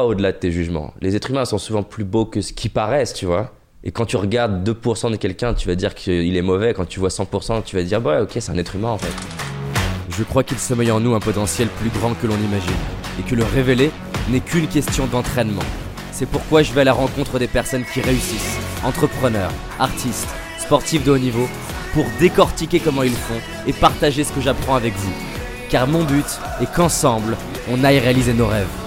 Au-delà de tes jugements. Les êtres humains sont souvent plus beaux que ce qu'ils paraissent, tu vois. Et quand tu regardes 2% de quelqu'un, tu vas dire qu'il est mauvais. Quand tu vois 100%, tu vas dire, bah, ok, c'est un être humain en fait. Je crois qu'il sommeille en nous un potentiel plus grand que l'on imagine. Et que le révéler n'est qu'une question d'entraînement. C'est pourquoi je vais à la rencontre des personnes qui réussissent, entrepreneurs, artistes, sportifs de haut niveau, pour décortiquer comment ils font et partager ce que j'apprends avec vous. Car mon but est qu'ensemble, on aille réaliser nos rêves.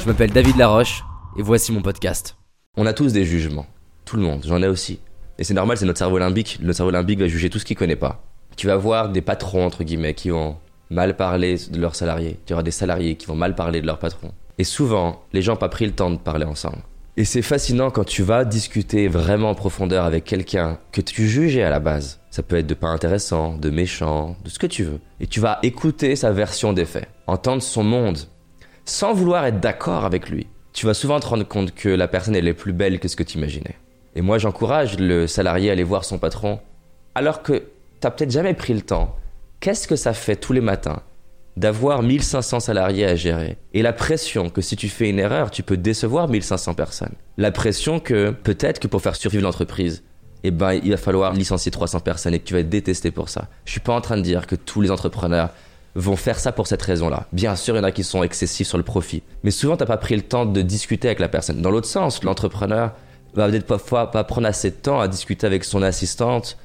Je m'appelle David Laroche et voici mon podcast. On a tous des jugements. Tout le monde, j'en ai aussi. Et c'est normal, c'est notre cerveau limbique. Notre cerveau limbique va juger tout ce qu'il connaît pas. Tu vas avoir des patrons, entre guillemets, qui vont mal parler de leurs salariés. Tu auras des salariés qui vont mal parler de leurs patrons. Et souvent, les gens n'ont pas pris le temps de parler ensemble. Et c'est fascinant quand tu vas discuter vraiment en profondeur avec quelqu'un que tu jugeais à la base. Ça peut être de pas intéressant, de méchant, de ce que tu veux. Et tu vas écouter sa version des faits, entendre son monde, sans vouloir être d'accord avec lui. Tu vas souvent te rendre compte que la personne elle est plus belle que ce que tu imaginais. Et moi j'encourage le salarié à aller voir son patron alors que t'as peut-être jamais pris le temps. Qu'est-ce que ça fait tous les matins d'avoir 1500 salariés à gérer et la pression que si tu fais une erreur, tu peux décevoir 1500 personnes? La pression que peut-être que pour faire survivre l'entreprise, eh ben, il va falloir licencier 300 personnes et que tu vas être détesté pour ça. Je suis pas en train de dire que tous les entrepreneurs vont faire ça pour cette raison-là. Bien sûr, il y en a qui sont excessifs sur le profit. Mais souvent, tu n'as pas pris le temps de discuter avec la personne. Dans l'autre sens, l'entrepreneur va peut-être parfois pas prendre assez de temps à discuter avec son assistante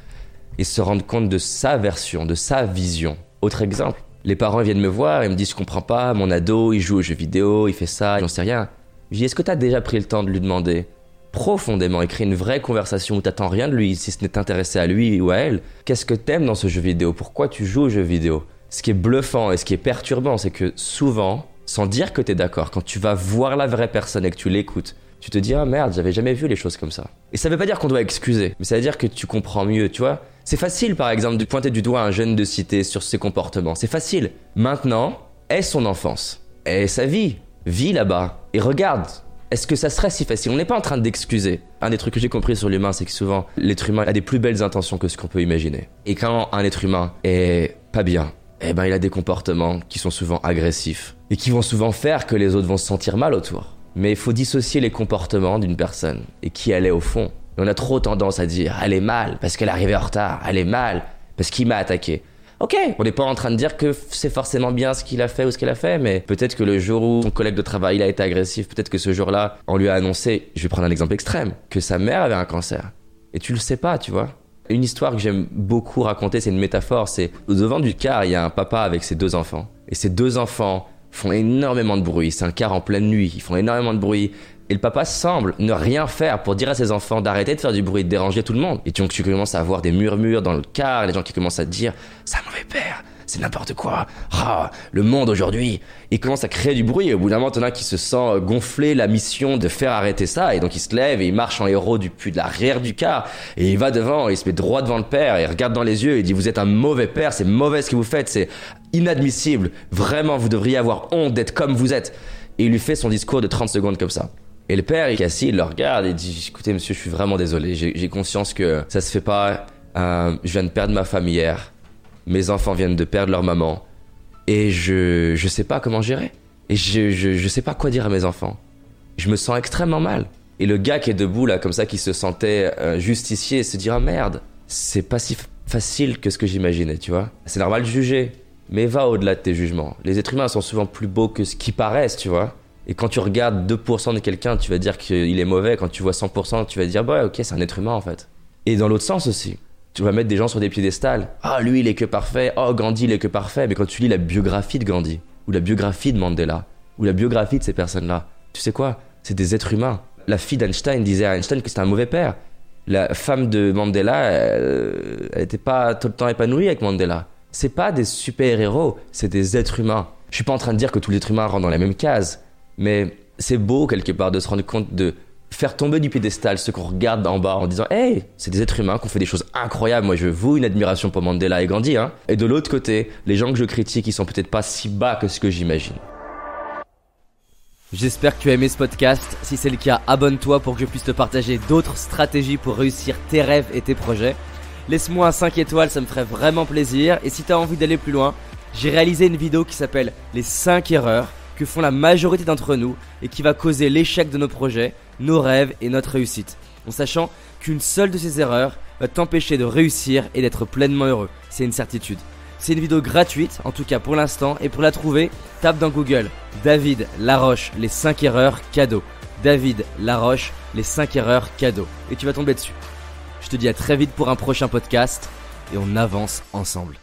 et se rendre compte de sa version, de sa vision. Autre exemple, les parents viennent me voir et me disent je comprends pas, mon ado il joue aux jeux vidéo, il fait ça, j'en sais rien. Je dis est-ce que tu as déjà pris le temps de lui demander profondément, écrire une vraie conversation où t'attends rien de lui si ce n'est intéressé à lui ou à elle? Qu'est-ce que t'aimes dans ce jeu vidéo? Pourquoi tu joues aux jeux vidéo? Ce qui est bluffant et ce qui est perturbant, c'est que souvent, sans dire que t'es d'accord, quand tu vas voir la vraie personne et que tu l'écoutes, tu te dis ah merde, j'avais jamais vu les choses comme ça. Et ça veut pas dire qu'on doit excuser, mais ça veut dire que tu comprends mieux, tu vois. C'est facile par exemple de pointer du doigt un jeune de cité sur ses comportements, c'est facile. Maintenant, est son enfance, est sa vie, vit là-bas et regarde. Est-ce que ça serait si facile? On n'est pas en train d'excuser. Un des trucs que j'ai compris sur l'humain, c'est que souvent, l'être humain a des plus belles intentions que ce qu'on peut imaginer. Et quand un être humain est pas bien, eh ben il a des comportements qui sont souvent agressifs et qui vont souvent faire que les autres vont se sentir mal autour. Mais il faut dissocier les comportements d'une personne et qui elle est au fond. on a trop tendance à dire elle est mal parce qu'elle est arrivée en retard, elle est mal parce qu'il m'a attaqué. Ok, on n'est pas en train de dire que c'est forcément bien ce qu'il a fait ou ce qu'elle a fait, mais peut-être que le jour où son collègue de travail il a été agressif, peut-être que ce jour-là, on lui a annoncé, je vais prendre un exemple extrême, que sa mère avait un cancer. Et tu le sais pas, tu vois. Une histoire que j'aime beaucoup raconter, c'est une métaphore, c'est au devant du car, il y a un papa avec ses deux enfants. Et ces deux enfants font énormément de bruit. C'est un car en pleine nuit. Ils font énormément de bruit. Et le papa semble ne rien faire pour dire à ses enfants d'arrêter de faire du bruit, de déranger tout le monde. Et tu commences à avoir des murmures dans le car, les gens qui commencent à dire un mauvais père, c'est n'importe quoi. Ah, le monde aujourd'hui. Il commence à créer du bruit au bout d'un moment, t'en as qui se sent gonfler la mission de faire arrêter ça et donc il se lève et il marche en héros du de l'arrière du car et il va devant, il se met droit devant le père et il regarde dans les yeux et il dit vous êtes un mauvais père, c'est mauvais ce que vous faites, c'est inadmissible. Vraiment, vous devriez avoir honte d'être comme vous êtes. Et il lui fait son discours de 30 secondes comme ça. Et le père, il assis, il le regarde et dit Écoutez, monsieur, je suis vraiment désolé. J'ai conscience que ça se fait pas. Euh, je viens de perdre ma femme hier mes enfants viennent de perdre leur maman et je je sais pas comment gérer et je je je sais pas quoi dire à mes enfants. Je me sens extrêmement mal. Et le gars qui est debout là comme ça qui se sentait euh, justicier se dira merde, c'est pas si facile que ce que j'imaginais, tu vois. C'est normal de juger, mais va au-delà de tes jugements. Les êtres humains sont souvent plus beaux que ce qu'ils paraissent, tu vois. Et quand tu regardes 2% de quelqu'un, tu vas dire qu'il est mauvais. Quand tu vois 100%, tu vas dire, bah ok, c'est un être humain en fait. Et dans l'autre sens aussi tu vas mettre des gens sur des piédestals. Ah, lui, il est que parfait. Oh, Gandhi, il est que parfait. Mais quand tu lis la biographie de Gandhi, ou la biographie de Mandela, ou la biographie de ces personnes-là, tu sais quoi? C'est des êtres humains. La fille d'Einstein disait à Einstein que c'était un mauvais père. La femme de Mandela, elle n'était pas tout le temps épanouie avec Mandela. C'est pas des super-héros, c'est des êtres humains. Je suis pas en train de dire que tous les êtres humains rentrent dans la même case, mais c'est beau quelque part de se rendre compte de faire tomber du piédestal ceux qu'on regarde en bas en disant Hey, c'est des êtres humains qui ont fait des choses incroyables. Moi, je vous une admiration pour Mandela et Gandhi. Hein. Et de l'autre côté, les gens que je critique, ils sont peut-être pas si bas que ce que j'imagine. J'espère que tu as aimé ce podcast. Si c'est le cas, abonne-toi pour que je puisse te partager d'autres stratégies pour réussir tes rêves et tes projets. Laisse-moi un 5 étoiles, ça me ferait vraiment plaisir. Et si tu as envie d'aller plus loin, j'ai réalisé une vidéo qui s'appelle Les 5 erreurs que font la majorité d'entre nous et qui va causer l'échec de nos projets, nos rêves et notre réussite, en sachant qu'une seule de ces erreurs va t'empêcher de réussir et d'être pleinement heureux. C'est une certitude. C'est une vidéo gratuite, en tout cas pour l'instant, et pour la trouver, tape dans Google David Laroche, les 5 erreurs cadeaux. David Laroche, les 5 erreurs cadeaux. Et tu vas tomber dessus. Je te dis à très vite pour un prochain podcast, et on avance ensemble.